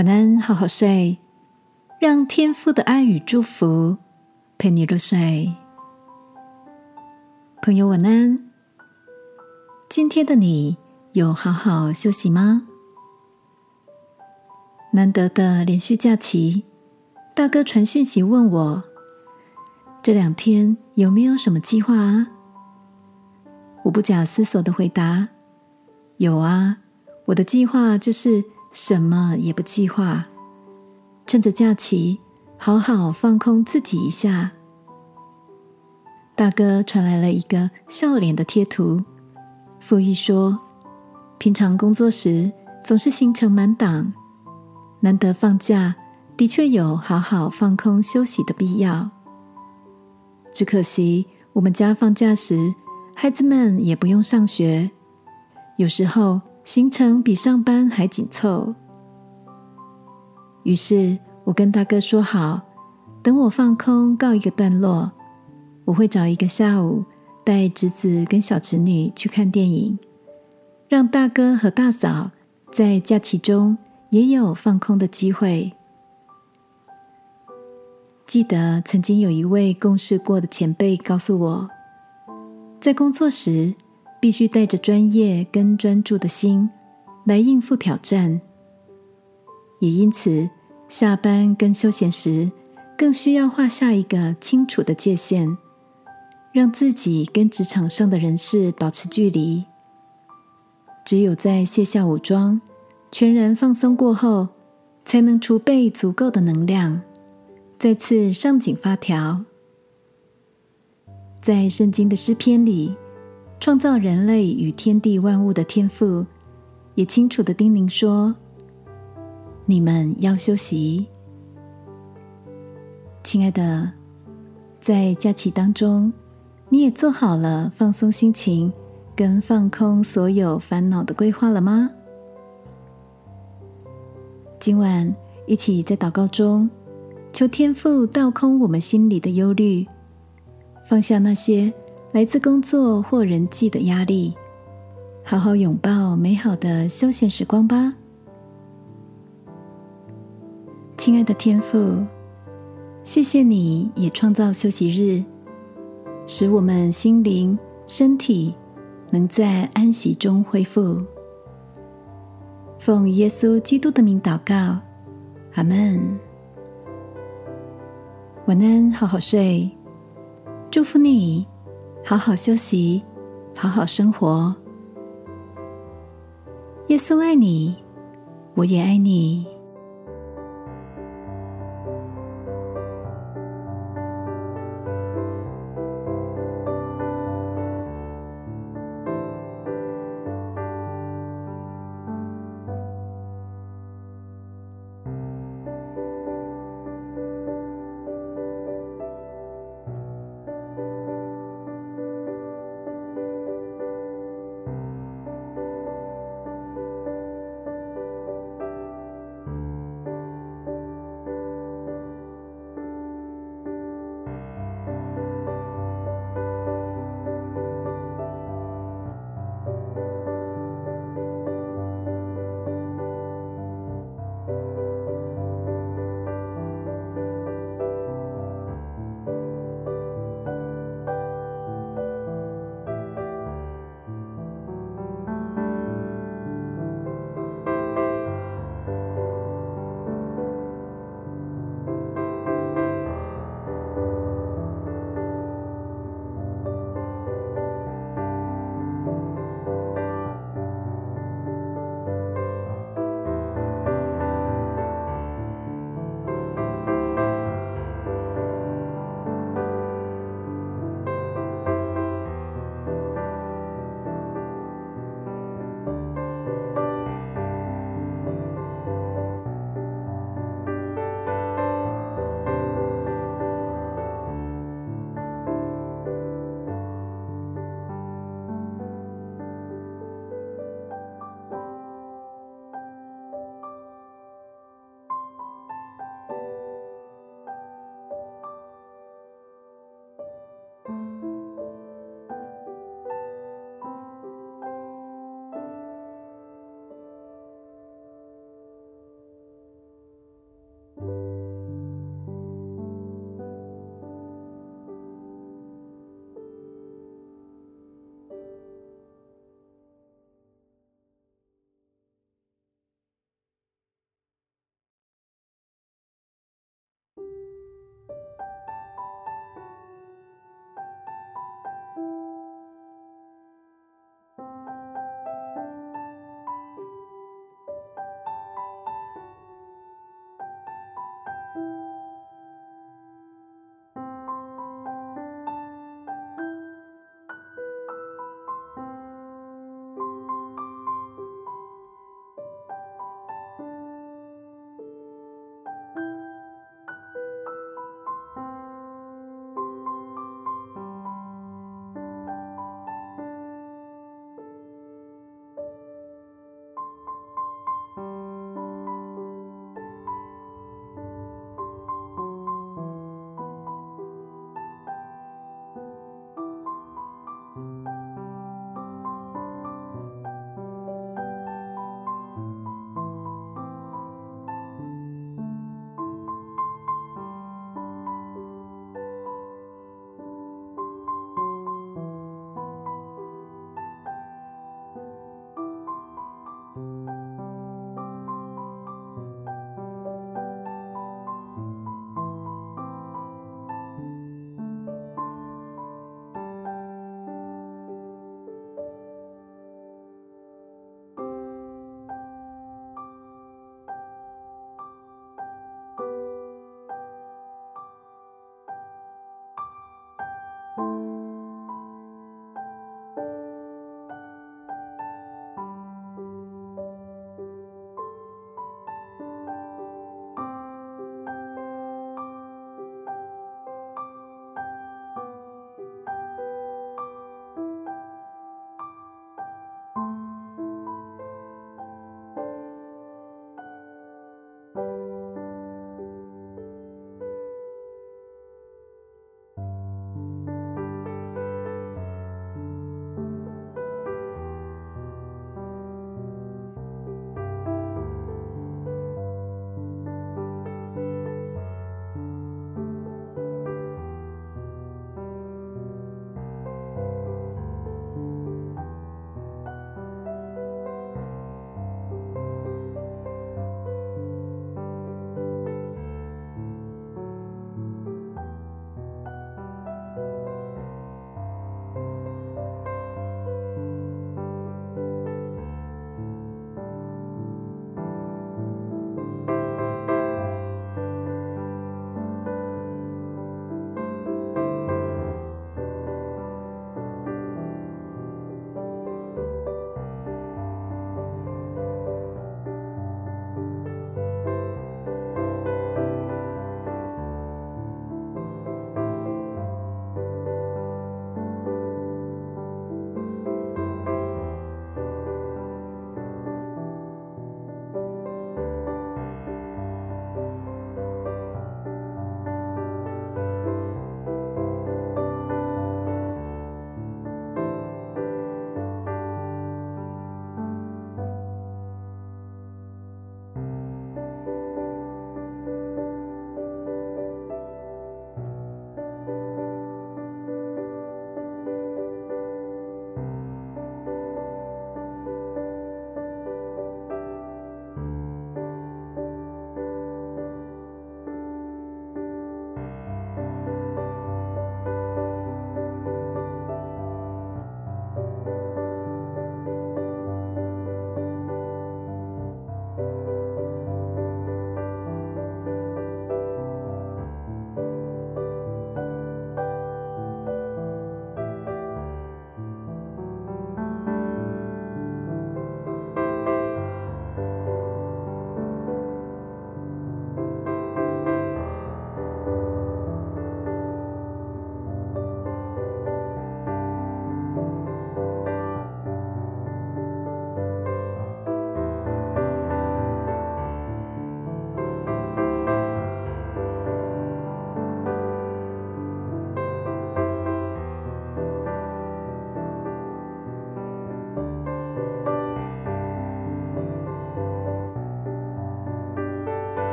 晚安，好好睡，让天父的爱与祝福陪你入睡。朋友，晚安。今天的你有好好休息吗？难得的连续假期，大哥传讯息问我，这两天有没有什么计划啊？我不假思索的回答。有啊，我的计划就是什么也不计划，趁着假期好好放空自己一下。大哥传来了一个笑脸的贴图，附议说：平常工作时总是行程满档，难得放假，的确有好好放空休息的必要。只可惜我们家放假时，孩子们也不用上学。有时候行程比上班还紧凑，于是我跟大哥说好，等我放空告一个段落，我会找一个下午带侄子跟小侄女去看电影，让大哥和大嫂在假期中也有放空的机会。记得曾经有一位共事过的前辈告诉我，在工作时。必须带着专业跟专注的心来应付挑战，也因此下班跟休闲时更需要画下一个清楚的界限，让自己跟职场上的人事保持距离。只有在卸下武装、全然放松过后，才能储备足够的能量，再次上紧发条。在圣经的诗篇里。创造人类与天地万物的天赋，也清楚的叮咛说：“你们要休息。”亲爱的，在假期当中，你也做好了放松心情跟放空所有烦恼的规划了吗？今晚一起在祷告中，求天父倒空我们心里的忧虑，放下那些。来自工作或人际的压力，好好拥抱美好的休闲时光吧，亲爱的天父，谢谢你也创造休息日，使我们心灵、身体能在安息中恢复。奉耶稣基督的名祷告，阿门。晚安，好好睡，祝福你。好好休息，好好生活。耶稣爱你，我也爱你。